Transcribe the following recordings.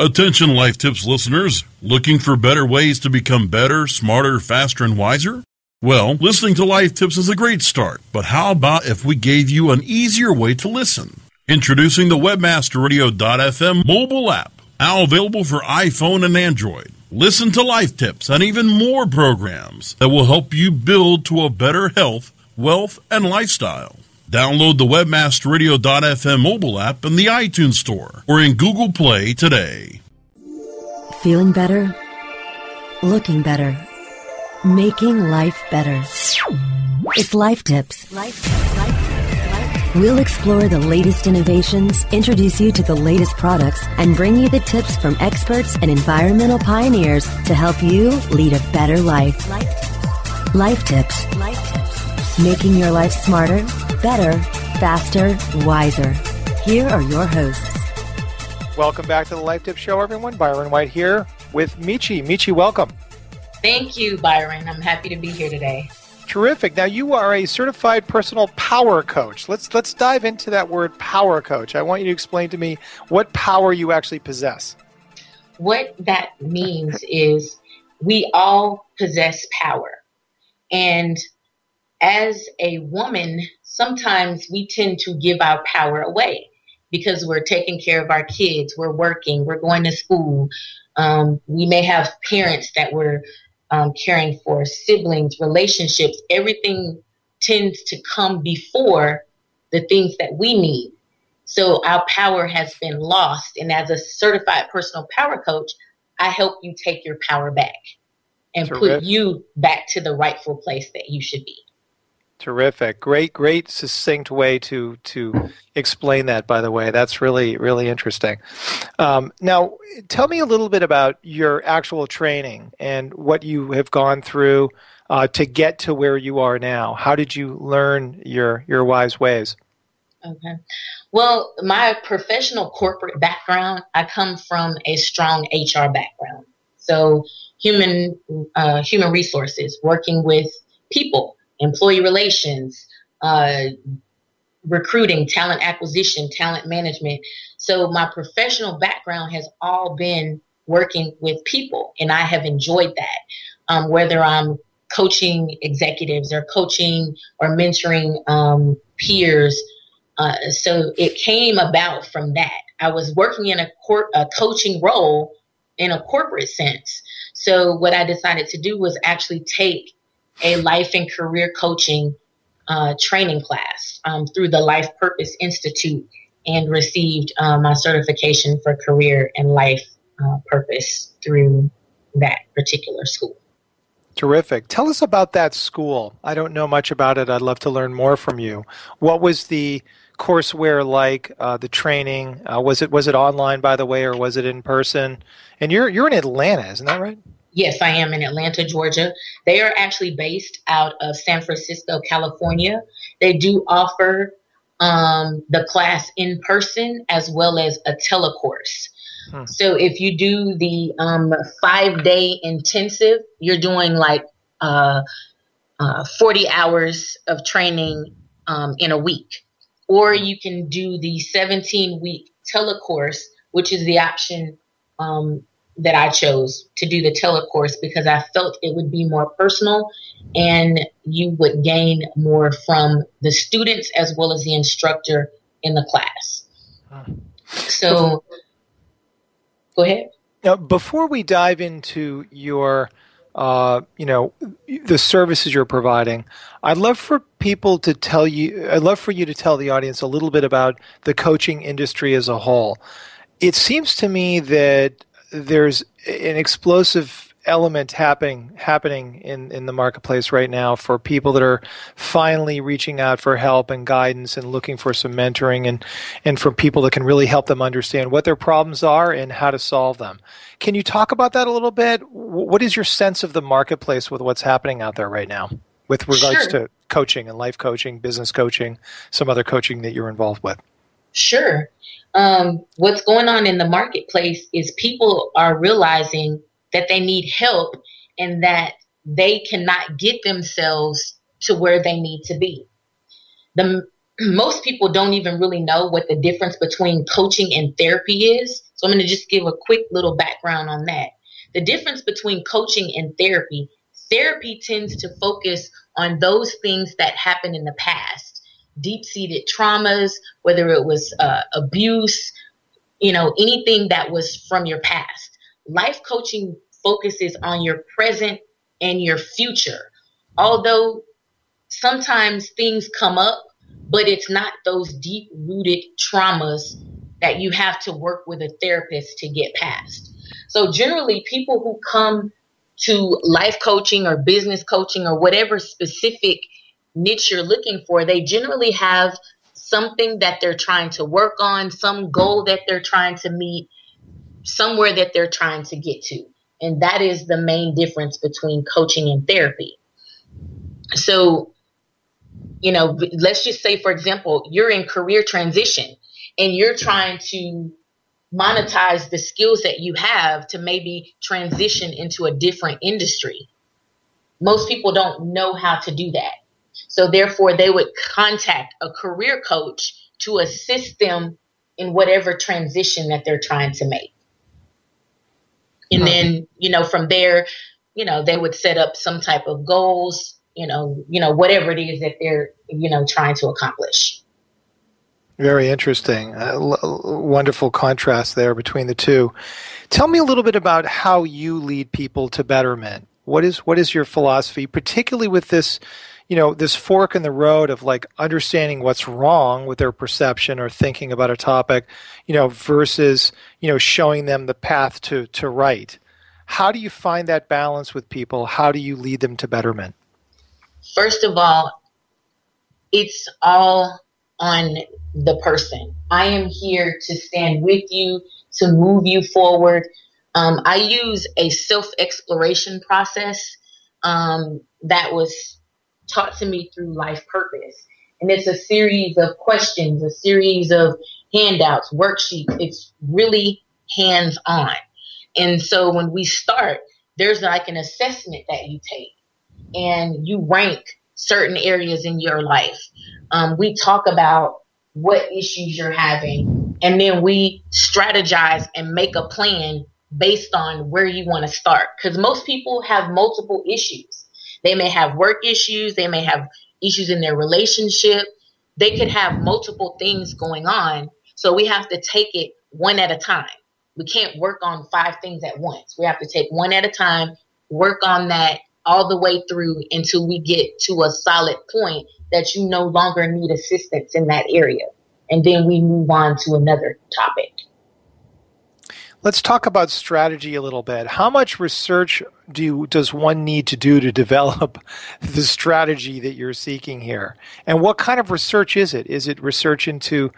Attention Life Tips listeners, looking for better ways to become better, smarter, faster, and wiser? Well, listening to Life Tips is a great start, but how about if we gave you an easier way to listen? Introducing the WebmasterRadio.fm mobile app, now available for iPhone and Android. Listen to Life Tips and even more programs that will help you build to a better health, wealth, and lifestyle. Download the WebmasterRadio.fm mobile app in the iTunes Store or in Google Play today. Feeling better? Looking better? Making life better. It's Life Tips. Life Tips. Life We'll explore the latest innovations, introduce you to the latest products, and bring you the tips from experts and environmental pioneers to help you lead a better life. Life Tips. Life Tips. Life Tips. Making your life smarter, better, faster, wiser. Here are your hosts. Welcome back to the Life Tip Show, everyone. Byron White here with Michi. Michi, welcome. Thank you, Byron. I'm happy to be here today. Terrific. Now you are a certified personal power coach. Let's let's dive into that word power coach. I want you to explain to me what power you actually possess. What that means is we all possess power. And as a woman, sometimes we tend to give our power away because we're taking care of our kids, we're working, we're going to school. Um, we may have parents that we're um, caring for, siblings, relationships. Everything tends to come before the things that we need. So our power has been lost. And as a certified personal power coach, I help you take your power back and Terrific. put you back to the rightful place that you should be. Terrific. Great, great succinct way to to explain that, by the way. That's really, really interesting. Um, now, tell me a little bit about your actual training and what you have gone through uh, to get to where you are now. How did you learn your, your wise ways? Okay. Well, my professional corporate background, I come from a strong HR background. So, human uh, human resources, working with people employee relations, uh, recruiting, talent acquisition, talent management. So my professional background has all been working with people, and I have enjoyed that. Um, whether I'm coaching executives or coaching or mentoring um, peers. Uh, so it came about from that. I was working in a, cor- a coaching role in a corporate sense. So what I decided to do was actually take a life and career coaching uh, training class um, through the Life Purpose Institute and received uh, my certification for career and life uh, purpose through that particular school. Terrific. Tell us about that school. I don't know much about it. I'd love to learn more from you. What was the courseware like? Uh, the training uh, was it was it online, by the way, or was it in person? And you're you're in Atlanta, isn't that right? Yes, I am in Atlanta, Georgia. They are actually based out of San Francisco, California. They do offer um, the class in person as well as a telecourse. Hmm. So if you do the um, five day intensive, you're doing like uh, uh, 40 hours of training um, in a week. Or you can do the 17 week telecourse, which is the option um, that I chose to do the telecourse because I felt it would be more personal and you would gain more from the students as well as the instructor in the class. So, go ahead. Now, before we dive into your, uh, you know, the services you're providing, I'd love for people to tell you. I'd love for you to tell the audience a little bit about the coaching industry as a whole. It seems to me that there's an explosive element happening happening in, in the marketplace right now for people that are finally reaching out for help and guidance and looking for some mentoring and and for people that can really help them understand what their problems are and how to solve them. Can you talk about that a little bit? What is your sense of the marketplace with what's happening out there right now with regards sure. to coaching and life coaching, business coaching, some other coaching that you're involved with? Sure um, what's going on in the marketplace is people are realizing that they need help and that they cannot get themselves to where they need to be. The most people don't even really know what the difference between coaching and therapy is. So I'm going to just give a quick little background on that. The difference between coaching and therapy therapy tends to focus on those things that happened in the past deep seated traumas, whether it was uh, abuse, you know, anything that was from your past. Life coaching focuses on your present and your future. Although sometimes things come up, but it's not those deep rooted traumas that you have to work with a therapist to get past. So generally people who come to life coaching or business coaching or whatever specific niche you're looking for, they generally have something that they're trying to work on, some goal that they're trying to meet, somewhere that they're trying to get to. And that is the main difference between coaching and therapy. So, you know, let's just say, for example, you're in career transition and you're trying to monetize the skills that you have to maybe transition into a different industry. Most people don't know how to do that. So therefore they would contact a career coach to assist them in whatever transition that they're trying to make. And then, you know, from there, you know, they would set up some type of goals, you know, you know, whatever it is that they're, you know, trying to accomplish. Very interesting. Uh, l- wonderful contrast there between the two. Tell me a little bit about how you lead people to betterment. What is what is your philosophy, particularly with this, you know, this fork in the road of like understanding what's wrong with their perception or thinking about a topic, you know, versus you know showing them the path to to right. How do you find that balance with people? How do you lead them to betterment? First of all, it's all on the person. I am here to stand with you, to move you forward. Um, I use a self exploration process um, that was taught to me through life purpose. And it's a series of questions, a series of handouts, worksheets. It's really hands on. And so when we start, there's like an assessment that you take and you rank certain areas in your life. Um, we talk about what issues you're having, and then we strategize and make a plan based on where you want to start. Because most people have multiple issues. They may have work issues, they may have issues in their relationship, they could have multiple things going on. So we have to take it one at a time. We can't work on five things at once. We have to take one at a time, work on that all the way through until we get to a solid point that you no longer need assistance in that area. And then we move on to another topic. Let's talk about strategy a little bit. How much research do you, does one need to do to develop the strategy that you're seeking here? And what kind of research is it? Is it research into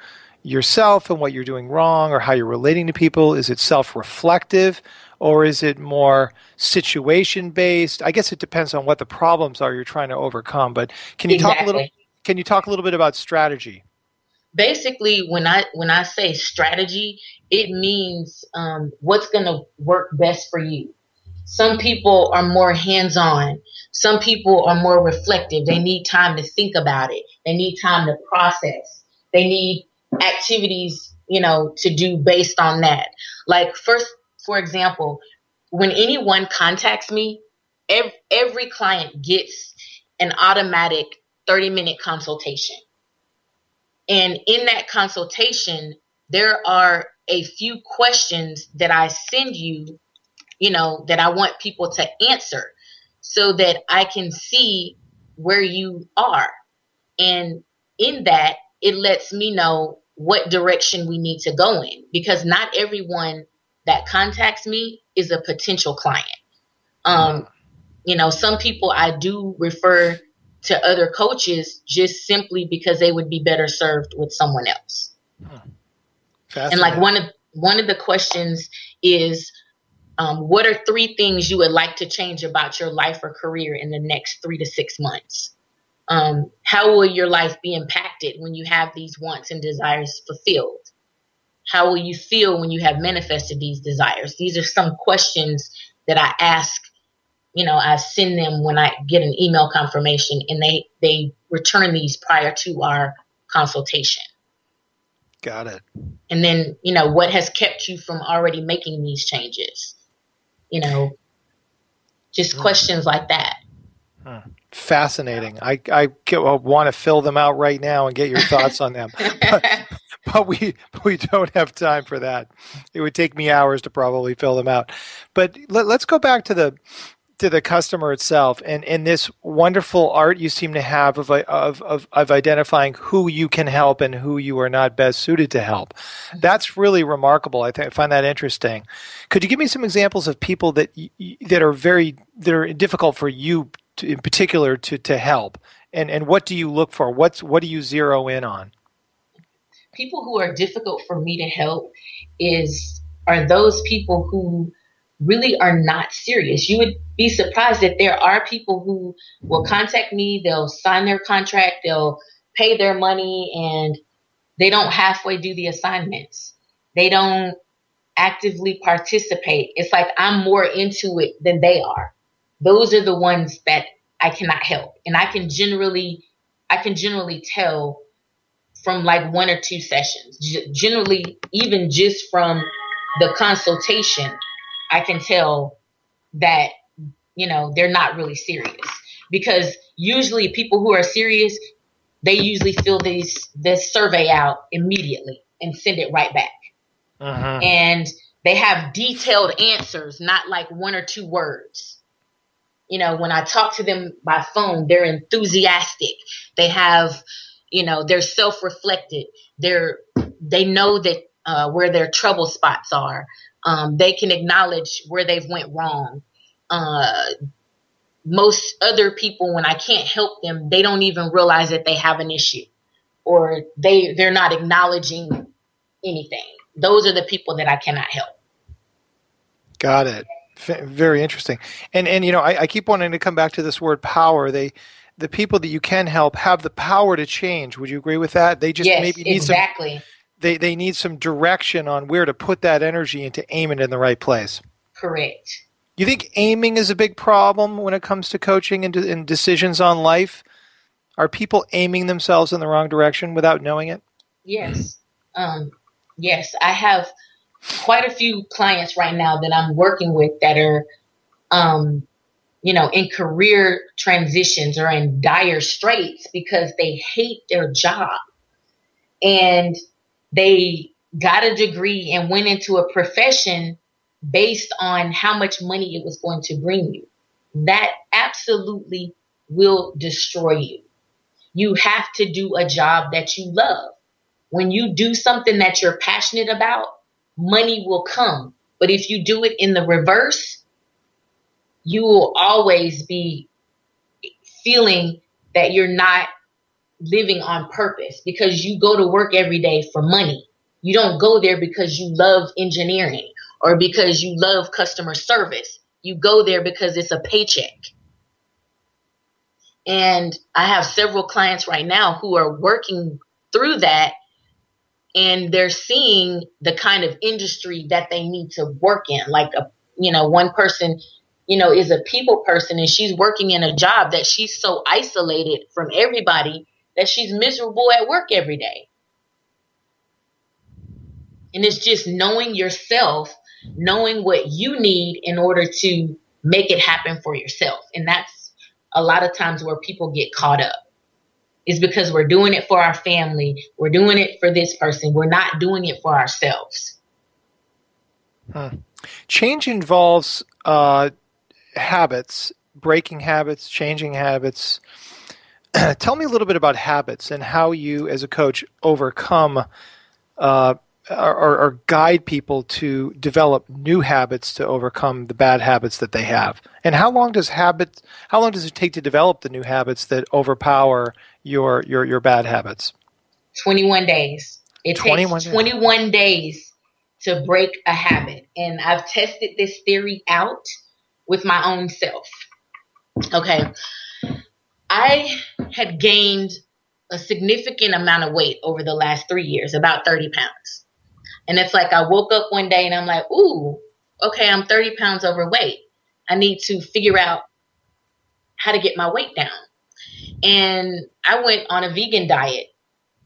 yourself and what you're doing wrong or how you're relating to people? Is it self reflective or is it more situation based? I guess it depends on what the problems are you're trying to overcome. But can you exactly. talk a little? Can you talk a little bit about strategy? Basically, when I when I say strategy, it means um, what's going to work best for you. Some people are more hands on. Some people are more reflective. They need time to think about it. They need time to process. They need activities, you know, to do based on that. Like first, for example, when anyone contacts me, every, every client gets an automatic 30 minute consultation. And in that consultation, there are a few questions that I send you, you know, that I want people to answer so that I can see where you are. And in that, it lets me know what direction we need to go in because not everyone that contacts me is a potential client. Um, you know, some people I do refer to other coaches just simply because they would be better served with someone else. And like one of one of the questions is, um, what are three things you would like to change about your life or career in the next three to six months? Um, how will your life be impacted when you have these wants and desires fulfilled? How will you feel when you have manifested these desires? These are some questions that I ask. You know, I send them when I get an email confirmation, and they they return these prior to our consultation. Got it. And then, you know, what has kept you from already making these changes? You know, just mm. questions like that. Huh. Fascinating. I, I want to fill them out right now and get your thoughts on them. But, but we we don't have time for that. It would take me hours to probably fill them out. But let, us go back to the to the customer itself and, and this wonderful art you seem to have of, of, of, of identifying who you can help and who you are not best suited to help. Mm-hmm. That's really remarkable. I, think, I find that interesting. Could you give me some examples of people that that are very that are difficult for you to, in particular to, to help? And and what do you look for? What's what do you zero in on? People who are difficult for me to help is are those people who really are not serious. You would be surprised that there are people who will contact me, they'll sign their contract, they'll pay their money, and they don't halfway do the assignments. They don't actively participate. It's like I'm more into it than they are. Those are the ones that I cannot help. And I can generally I can generally tell from like one or two sessions. G- generally even just from the consultation I can tell that, you know, they're not really serious. Because usually people who are serious, they usually fill these this survey out immediately and send it right back. Uh-huh. And they have detailed answers, not like one or two words. You know, when I talk to them by phone, they're enthusiastic. They have, you know, they're self-reflected. They're they know that uh, where their trouble spots are. Um, they can acknowledge where they've went wrong. Uh, most other people, when I can't help them, they don't even realize that they have an issue, or they they're not acknowledging anything. Those are the people that I cannot help. Got it. very interesting. And and you know, I, I keep wanting to come back to this word power. They the people that you can help have the power to change. Would you agree with that? They just yes, maybe need exactly. some they they need some direction on where to put that energy and to aim it in the right place. Correct. You think aiming is a big problem when it comes to coaching and, and decisions on life? Are people aiming themselves in the wrong direction without knowing it? Yes. Um, yes, I have quite a few clients right now that I'm working with that are, um, you know, in career transitions or in dire straits because they hate their job. And they got a degree and went into a profession based on how much money it was going to bring you. That absolutely will destroy you. You have to do a job that you love. When you do something that you're passionate about, money will come. But if you do it in the reverse, you will always be feeling that you're not living on purpose because you go to work every day for money. You don't go there because you love engineering or because you love customer service. You go there because it's a paycheck. And I have several clients right now who are working through that and they're seeing the kind of industry that they need to work in. Like a, you know, one person, you know, is a people person and she's working in a job that she's so isolated from everybody that she's miserable at work every day. And it's just knowing yourself, knowing what you need in order to make it happen for yourself. And that's a lot of times where people get caught up. Is because we're doing it for our family, we're doing it for this person, we're not doing it for ourselves. Huh. Change involves uh, habits, breaking habits, changing habits. tell me a little bit about habits and how you, as a coach, overcome uh, or, or, guide people to develop new habits to overcome the bad habits that they have. And how long does habit? How long does it take to develop the new habits that overpower your your your bad habits? Twenty one days. It 21 takes twenty one days to break a habit, and I've tested this theory out with my own self. Okay, I had gained a significant amount of weight over the last three years, about 30 pounds. And it's like I woke up one day and I'm like, ooh, okay, I'm 30 pounds overweight. I need to figure out how to get my weight down. And I went on a vegan diet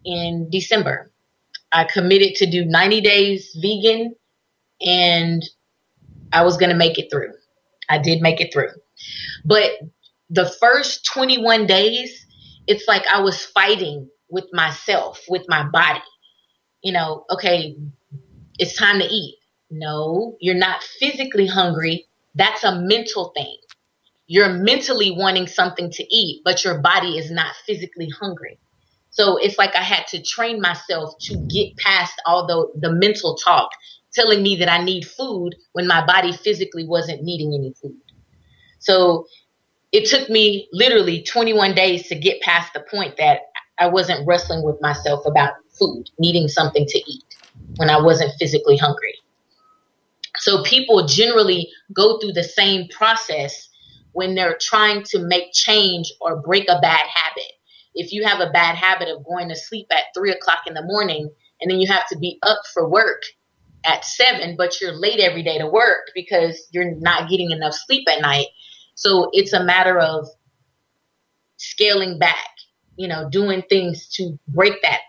in December. I committed to do 90 days vegan and I was going to make it through. I did make it through. But the first 21 days, it's like I was fighting with myself, with my body. You know, okay, it's time to eat. No, you're not physically hungry. That's a mental thing. You're mentally wanting something to eat, but your body is not physically hungry. So it's like I had to train myself to get past all the, the mental talk telling me that I need food when my body physically wasn't needing any food. So it took me literally 21 days to get past the point that I wasn't wrestling with myself about food, needing something to eat when I wasn't physically hungry. So people generally go through the same process when they're trying to make change or break a bad habit. If you have a bad habit of going to sleep at three o'clock in the morning and then you have to be up for work at seven, but you're late every day to work because you're not getting enough sleep at night. So it's a matter of scaling back, you know, doing things to break that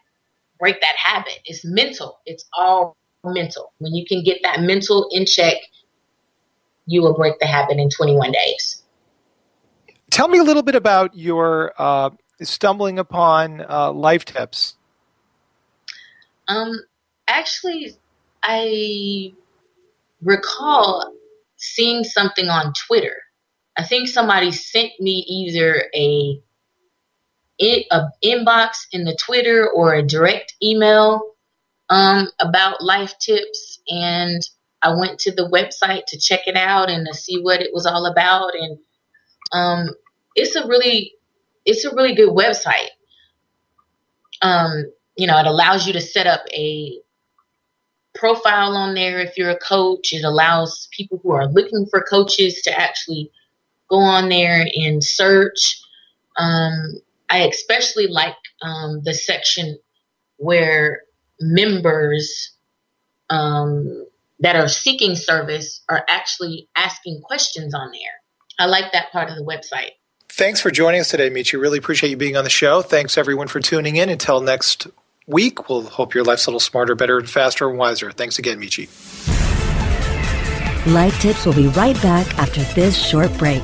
break that habit. It's mental. It's all mental. When you can get that mental in check, you will break the habit in 21 days. Tell me a little bit about your uh, stumbling upon uh, life tips. Um, actually, I recall seeing something on Twitter. I think somebody sent me either a, a inbox in the Twitter or a direct email um, about life tips, and I went to the website to check it out and to see what it was all about. And um, it's a really, it's a really good website. Um, you know, it allows you to set up a profile on there if you're a coach. It allows people who are looking for coaches to actually go on there and search. Um, I especially like um, the section where members um, that are seeking service are actually asking questions on there. I like that part of the website. Thanks for joining us today, Meechie. Really appreciate you being on the show. Thanks everyone for tuning in. Until next week. We'll hope your life's a little smarter, better, faster, and wiser. Thanks again, Meechie. Life Tips will be right back after this short break.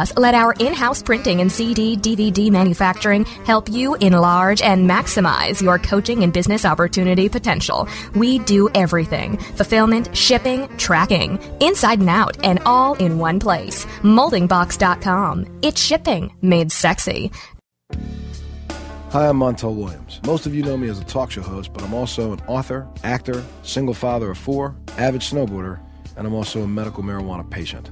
Let our in house printing and CD DVD manufacturing help you enlarge and maximize your coaching and business opportunity potential. We do everything fulfillment, shipping, tracking, inside and out, and all in one place. Moldingbox.com. It's shipping made sexy. Hi, I'm Montel Williams. Most of you know me as a talk show host, but I'm also an author, actor, single father of four, avid snowboarder, and I'm also a medical marijuana patient.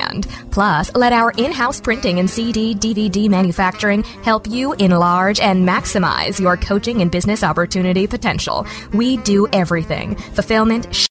Plus, Plus, let our in house printing and CD DVD manufacturing help you enlarge and maximize your coaching and business opportunity potential. We do everything fulfillment.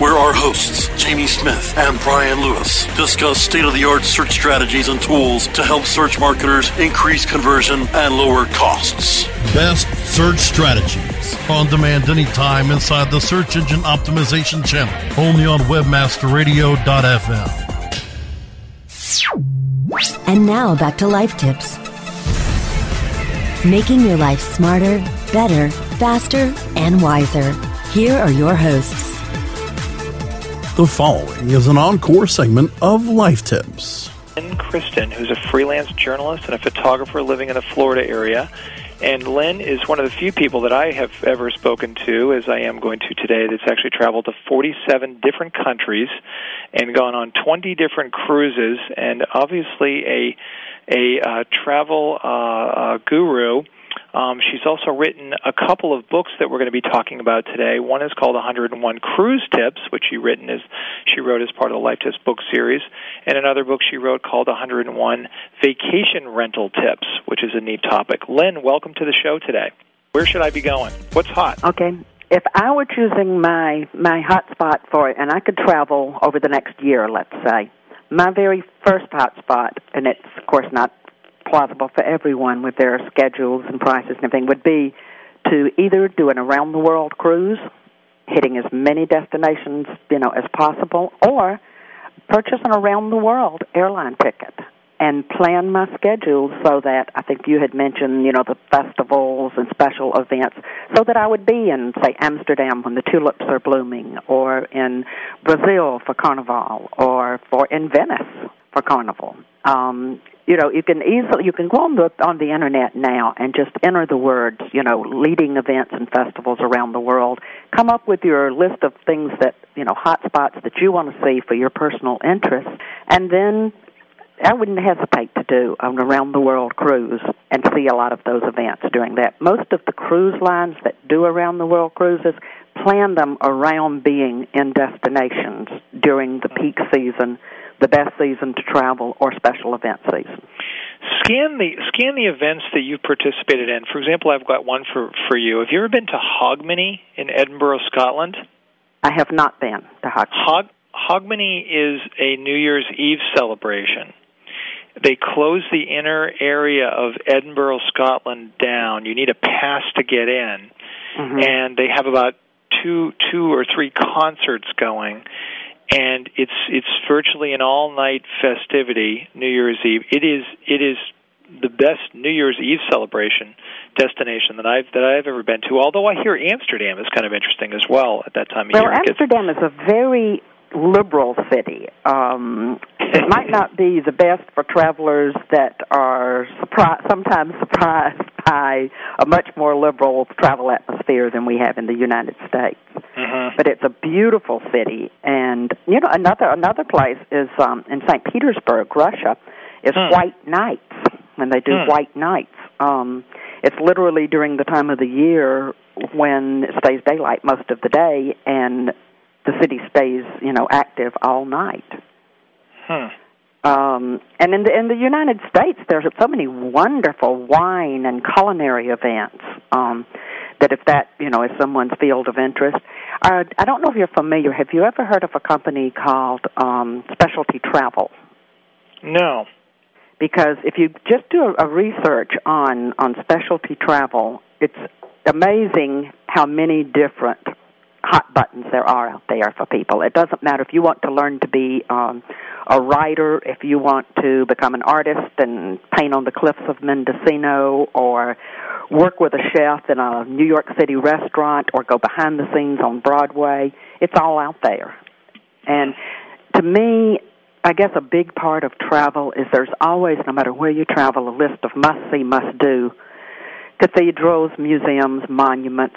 Where our hosts, Jamie Smith and Brian Lewis, discuss state of the art search strategies and tools to help search marketers increase conversion and lower costs. Best search strategies. On demand anytime inside the Search Engine Optimization channel, only on WebmasterRadio.fm. And now back to life tips. Making your life smarter, better, faster, and wiser. Here are your hosts. The following is an encore segment of Life Tips. Lynn Kristen, who's a freelance journalist and a photographer living in the Florida area. And Lynn is one of the few people that I have ever spoken to, as I am going to today, that's actually traveled to 47 different countries and gone on 20 different cruises, and obviously a a uh, travel uh, uh, guru. Um, she's also written a couple of books that we're going to be talking about today. One is called 101 Cruise Tips, which she written as she wrote as part of the Life Tips book series, and another book she wrote called 101 Vacation Rental Tips, which is a neat topic. Lynn, welcome to the show today. Where should I be going? What's hot? Okay. If I were choosing my my hot spot for it, and I could travel over the next year, let's say, my very first hot spot, and it's of course not plausible for everyone with their schedules and prices and everything, would be to either do an around the world cruise, hitting as many destinations you know as possible, or purchase an around the world airline ticket and plan my schedule so that I think you had mentioned, you know, the festivals and special events, so that I would be in, say, Amsterdam when the tulips are blooming, or in Brazil for Carnival, or for in Venice for Carnival. Um, you know, you can easily you can go on the on the internet now and just enter the words, you know, leading events and festivals around the world. Come up with your list of things that you know, hot spots that you want to see for your personal interest, and then I wouldn't hesitate to do an around the world cruise and see a lot of those events during that. Most of the cruise lines that do around the world cruises plan them around being in destinations during the peak season, the best season to travel, or special event season. Scan the scan the events that you've participated in. For example, I've got one for for you. Have you ever been to Hogmanay in Edinburgh, Scotland? I have not been to Hogmanay. Hog, Hogmanay is a New Year's Eve celebration they close the inner area of Edinburgh, Scotland down. You need a pass to get in, mm-hmm. and they have about two two or three concerts going, and it's it's virtually an all night festivity. New Year's Eve. It is it is the best New Year's Eve celebration destination that I've that I've ever been to. Although I hear Amsterdam is kind of interesting as well at that time of well, year. Well, Amsterdam is a very liberal city. Um, it might not be the best for travelers that are surpri- sometimes surprised by a much more liberal travel atmosphere than we have in the United States. Mm-hmm. But it's a beautiful city, and you know another another place is um, in St. Petersburg, Russia, is hmm. White Nights when they do Hmm. White Nights. Um, it's literally during the time of the year when it stays daylight most of the day, and the city stays, you know, active all night. Hmm. Um, and in the in the United States, there's so many wonderful wine and culinary events um, that if that you know is someone's field of interest, uh, I don't know if you're familiar. Have you ever heard of a company called um, Specialty Travel? No. Because if you just do a, a research on on specialty travel, it's amazing how many different hot buttons there are out there for people. It doesn't matter if you want to learn to be um, a writer, if you want to become an artist and paint on the cliffs of Mendocino, or work with a chef in a New York City restaurant, or go behind the scenes on Broadway. It's all out there. And to me, I guess a big part of travel is there's always, no matter where you travel, a list of must see, must do cathedrals, museums, monuments.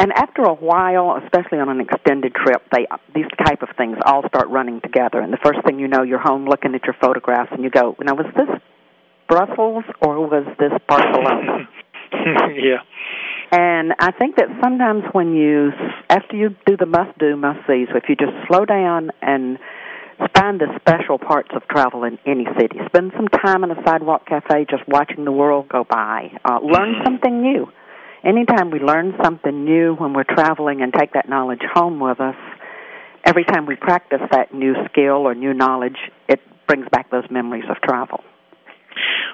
And after a while, especially on an extended trip, they these type of things all start running together. And the first thing you know, you're home looking at your photographs, and you go, "Now, was this Brussels or was this Barcelona?" yeah. And I think that sometimes when you, after you do the must do, must see, so if you just slow down and find the special parts of travel in any city, spend some time in a sidewalk cafe just watching the world go by, uh, learn Mm-hmm. something new. Anytime we learn something new when we're traveling and take that knowledge home with us, every time we practice that new skill or new knowledge, it brings back those memories of travel.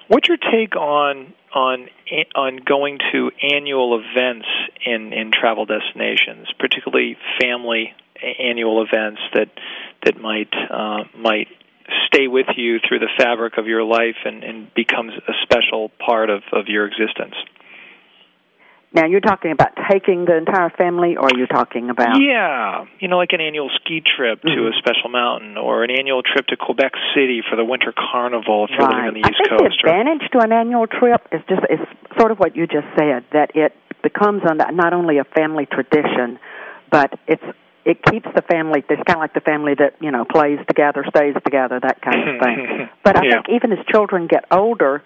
What's your take on on on going to annual events in in travel destinations, particularly family annual events that that might uh, might stay with you through the fabric of your life and, and becomes a special part of, of your existence? Now, you're talking about taking the entire family, or are you're talking about Yeah, you know, like an annual ski trip to Mhm. a special mountain, or an annual trip to Quebec City for the winter carnival if you're living Right. on the I East think Coast. the advantage to an annual trip is just is sort of what you just said that it becomes not only a family tradition, but it's it keeps the family. It's kind of like the family that you know plays together, stays together, that kind of thing. But I Yeah. think even as children get older,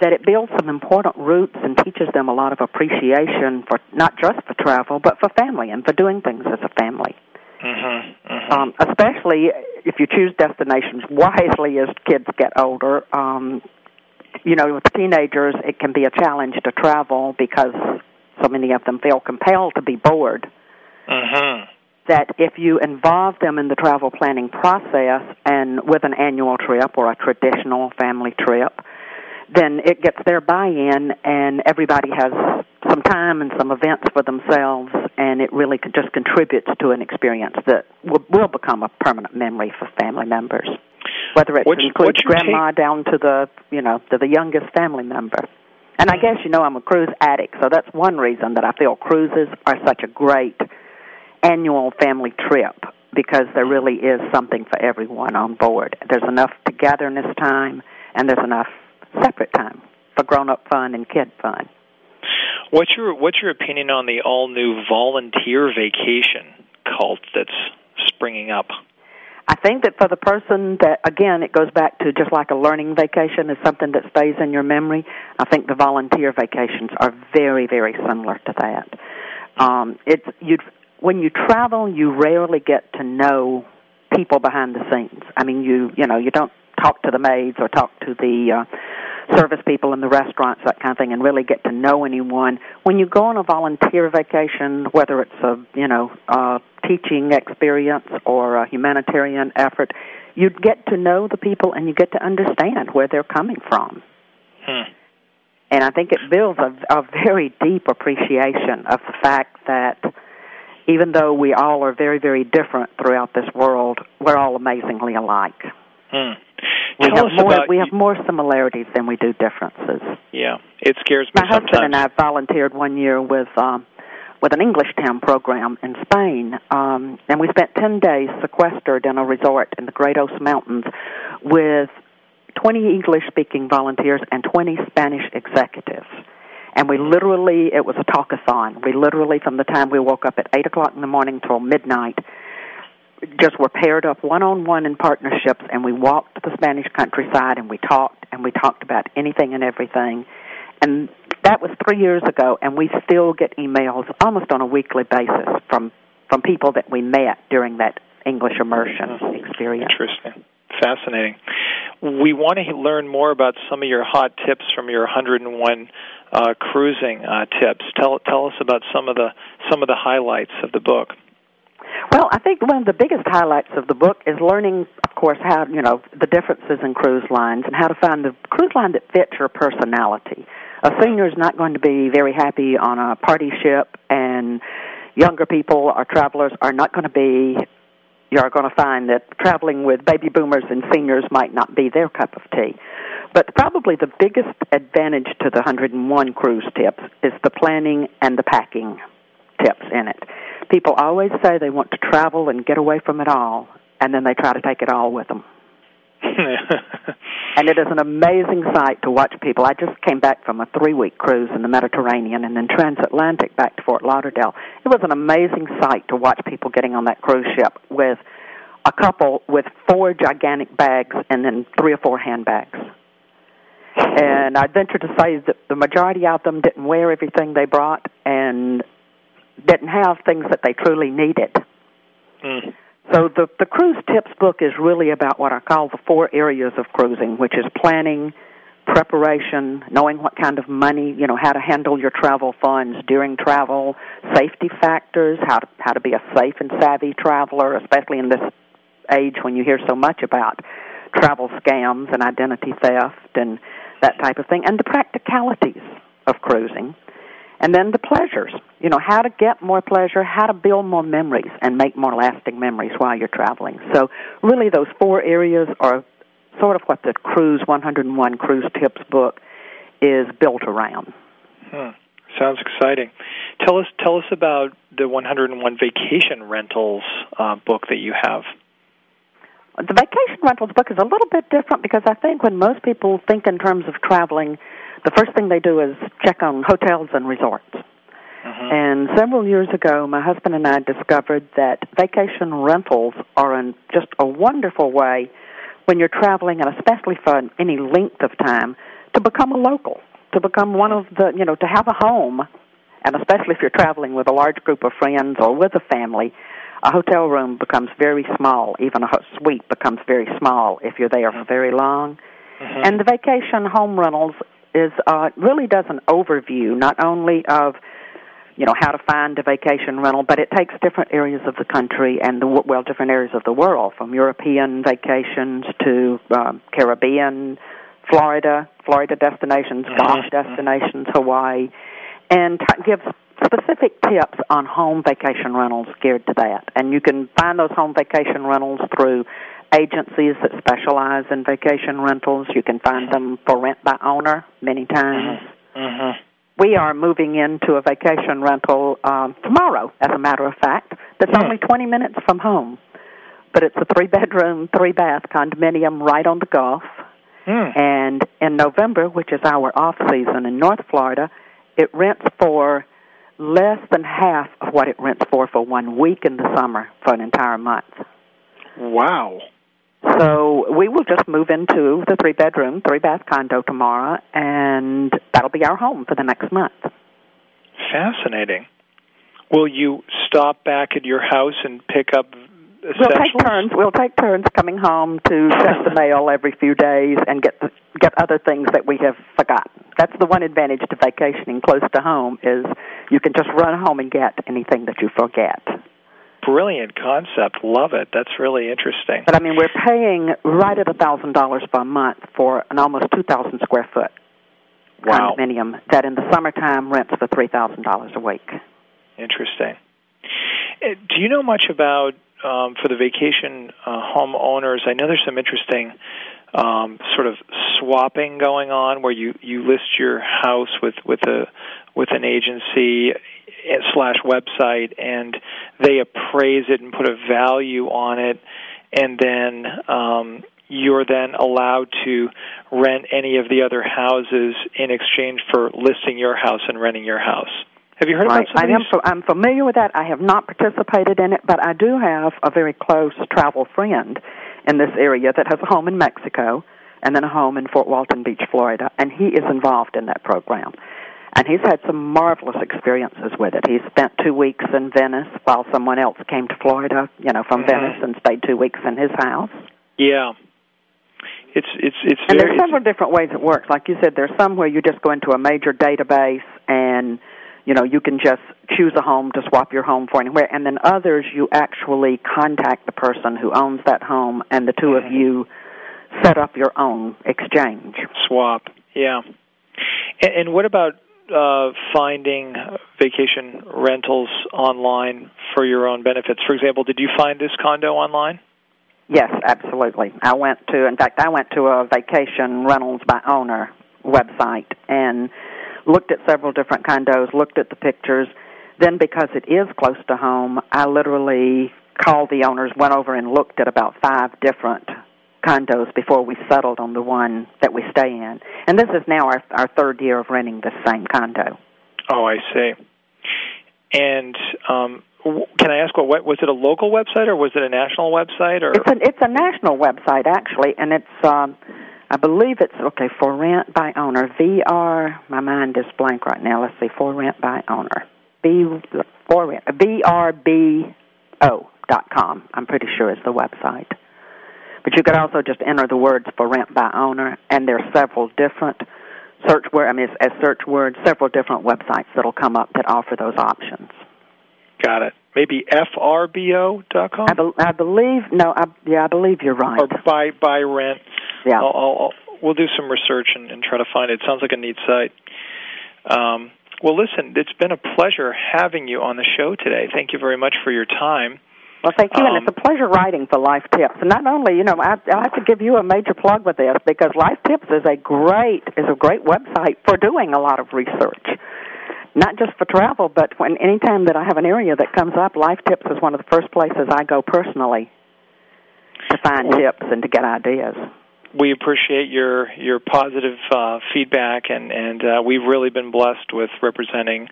that it builds some important roots and teaches them a lot of appreciation for not just for travel, but for family and for doing things as a family. Mm-hmm, mm-hmm. Um, especially if you choose destinations wisely as kids get older. Um, you know, with teenagers, it can be a challenge to travel because so many of them feel compelled to be bored. Mm-hmm. That if you involve them in the travel planning process and with an annual trip or a traditional family trip, then it gets their buy-in and everybody has some time and some events for themselves and it really just contributes to an experience that will, will become a permanent memory for family members. Whether it What's- includes what's grandma down to the you know to the youngest family member. And i guess you know i'm a cruise addict so that's one reason that i feel cruises are such a great annual family trip because there really is something for everyone on board. There's enough togetherness time and there's enough separate time for grown up fun and kid fun What's your what's your opinion on the all new volunteer vacation cult that's springing up? I think that for the person that again it goes back to just like a learning vacation is something that stays in your memory. I think the volunteer vacations are very very similar to that. Um it's you when you travel you rarely get to know people behind the scenes. I mean you you know you don't talk to the maids or talk to the uh service people in the restaurants, that kind of thing, and really get to know anyone. When you go on a volunteer vacation, whether it's a you know a teaching experience or a humanitarian effort, you get to know the people and you get to understand where they're coming from. Hmm. And I think it builds a, a very deep appreciation of the fact that even though we all are very, very different throughout this world, we're all amazingly alike. Hmm. We Tell have more we have more similarities than we do differences. Yeah, it scares me My husband and I volunteered one year with um, with an English town program in Spain, um, and we spent ten days sequestered in a resort in the Gredos Mountains with twenty English speaking volunteers and twenty Spanish executives. And we literally, it was a talkathon. We literally, from the time we woke up at 8 o'clock in the morning till midnight, just were paired up one on one in partnerships and we walked the Spanish countryside and we talked and we talked about anything and everything. And that was three years ago and we still get emails almost on a weekly basis from from people that we met during that English immersion experience. Interesting. Fascinating. We want to learn more about some of your hot tips from your 101 uh, cruising uh, tips. Tell tell us about some of the some of the highlights of the book. Well, I think one of the biggest highlights of the book is learning, of course, how you know the differences in cruise lines and how to find the cruise line that fits your personality. A senior is not going to be very happy on a party ship, and younger people or travelers are not going to be. You're going to find that traveling with baby boomers and seniors might not be their cup of tea. But probably the biggest advantage to the 101 cruise tips is the planning and the packing tips in it. People always say they want to travel and get away from it all. and then they try to take it all with them. and it is an amazing sight to watch people. I just came back from a three week cruise in the Mediterranean and then transatlantic back to Fort Lauderdale. It was an amazing sight to watch people getting on that cruise ship with a couple with four gigantic bags and then three or four handbags. And I'd venture to say that the majority of them didn't wear everything they brought and didn't have things that they truly needed. Mm. So the the cruise tips book is really about what I call the four areas of cruising, which is planning, preparation, knowing what kind of money, you know, how to handle your travel funds during travel, safety factors, how to how to be a safe and savvy traveler, especially in this age when you hear so much about travel scams and identity theft and that type of thing, and the practicalities of cruising. And then the pleasures, you know, how to get more pleasure, how to build more memories and make more lasting memories while you're traveling. So, really, those four areas are sort of what the Cruise 101 Cruise Tips book is built around. Hmm. Sounds exciting. Tell us, tell us about the 101 Vacation Rentals uh, book that you have. The Vacation Rentals book is a little bit different because I think when most people think in terms of traveling, the first thing they do is check on hotels and resorts. Mm-hmm. And several years ago, my husband and I discovered that vacation rentals are an, just a wonderful way when you're traveling, and especially for any length of time, to become a local, to become one of the, you know, to have a home, and especially if you're traveling with a large group of friends or with a family, a hotel room becomes very small. Even a suite becomes very small if you're there for very long. Mm-hmm. And the vacation home rentals is uh, really does an overview not only of you know how to find a vacation rental, but it takes different areas of the country and the well different areas of the world, from European vacations to um, Caribbean, Florida, Florida destinations, Mm-hmm. Gulf destinations, Hawaii, and t- gives specific tips on home vacation rentals geared to that. And you can find those home vacation rentals through agencies that specialize in vacation rentals. You can find them for rent by owner many times. Mm-hmm. We are moving into a vacation rental um, tomorrow, as a matter of fact, that's Hmm. only 20 minutes from home. But it's a three bedroom, three bath condominium right on the Gulf. Hmm. And in November, which is our off season in North Florida, it rents for less than half of what it rents for for one week in the summer for an entire month. Wow. So we will just move into the three bedroom, three bath condo tomorrow, and that'll be our home for the next month. Fascinating. Will you stop back at your house and pick up We'll take turns. We'll take turns coming home to check the mail every few days and get the, get other things that we have forgotten. That's the one advantage to vacationing close to home is you can just run home and get anything that you forget. Brilliant concept. Love it. That's really interesting. But I mean, we're paying right at a thousand dollars per month for an almost two thousand square foot Wow. condominium that in the summertime rents for three thousand dollars a week. Interesting. Uh, Do you know much about um, for the vacation uh, home owners? I know there's some interesting um, sort of swapping going on where you you list your house with with a with an agency eh, slash website and they appraise it and put a value on it and then um, you're then allowed to rent any of the other houses in exchange for listing your house and renting your house. Have you heard Right. about some I of am. I'm familiar with that. I have not participated in it, but I do have a very close travel friend in this area that has a home in Mexico and then a home in Fort Walton Beach, Florida, and he is involved in that program. And he's had some marvelous experiences with it. He spent two weeks in Venice while someone else came to Florida, you know, from Mhm. Venice and stayed two weeks in his house. Yeah. It's it's it's And very there's several different ways it works. Like you said, there's some where you just go into a major database and you know you can just choose a home to swap your home for anywhere, and then others you actually contact the person who owns that home, and the 2 Mm-hmm. of you set up your own exchange. swap. Yeah. And, and what about uh, finding vacation rentals online for your own benefits? For example, did you find this condo online? Yes, absolutely. I went to, in fact, I went to a vacation rentals by owner website and looked at several different condos, looked at the pictures. Then, because it is close to home, I literally called the owners, went over and looked at about five different condos before we settled on the one that we stay in. And this is now our our third year of renting the same condo. Oh, I see. And um, can I ask what, what was it a local website or was it a national website or It's a it's a national website actually, and it's um, I believe it's okay for rent by owner. VR. My mind is blank right now. Let's see. For rent by owner. B for rent. VRBO dot com. I'm pretty sure is the website. But you could also just enter the words for rent by owner, and there are several different search word. I mean, as search words, several different websites that'll come up that offer those options. Got it. Maybe frbo.com? I, be, I believe no. I, yeah, I believe you're right. Or buy buy rent. Yeah. I'll, I'll, we'll do some research and, and try to find it. Sounds like a neat site. Um, well, listen, it's been a pleasure having you on the show today. Thank you very much for your time. Well, thank you, Um, and it's a pleasure writing for Life Tips. And not only, you know, I, I have to give you a major plug with this because Life Tips is a great is a great website for doing a lot of research, not just for travel, but when anytime that I have an area that comes up, Life Tips is one of the first places I go personally to find tips and to get ideas. We appreciate your your positive uh, feedback, and and uh, we've really been blessed with representing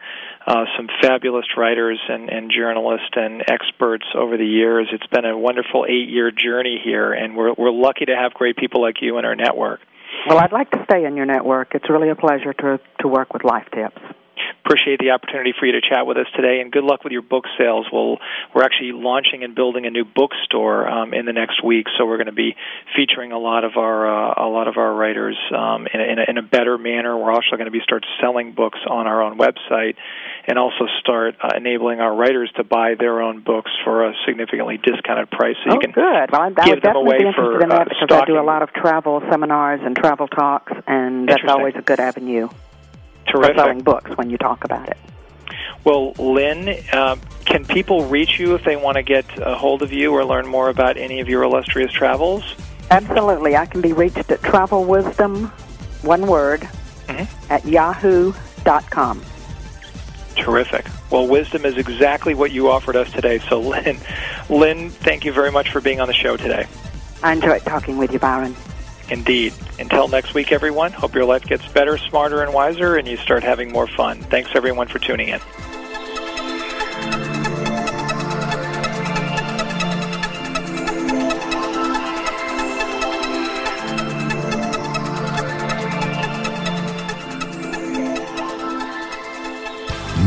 uh, some fabulous writers and, and journalists and experts over the years. It's been a wonderful eight year journey here, and we're we're lucky to have great people like you in our network. Well, I'd like to stay in your network. It's really a pleasure to to work with Life Tips. Appreciate the opportunity for you to chat with us today, and good luck with your book sales. We'll, we're actually launching and building a new bookstore um, in the next week, so we're going to be featuring a lot of our uh, a lot of our writers um, in, a, in, a, in a better manner. We're also going to be start selling books on our own website, and also start uh, enabling our writers to buy their own books for a significantly discounted price. So oh, you can good. Well, I, I give them away for in that uh, because I do a lot of travel seminars and travel talks, and that's always a good avenue Terrific. for selling books when you talk about it. Well, Lynn, uh, can people reach you if they want to get a hold of you or learn more about any of your illustrious travels? Absolutely. I can be reached at Travel Wisdom, one word, Mm-hmm. at yahoo.com. Terrific. Well, wisdom is exactly what you offered us today. So, Lynn, Lynn, thank you very much for being on the show today. I enjoyed talking with you, Byron. Indeed. Until next week, everyone, hope your life gets better, smarter, and wiser, and you start having more fun. Thanks, everyone, for tuning in.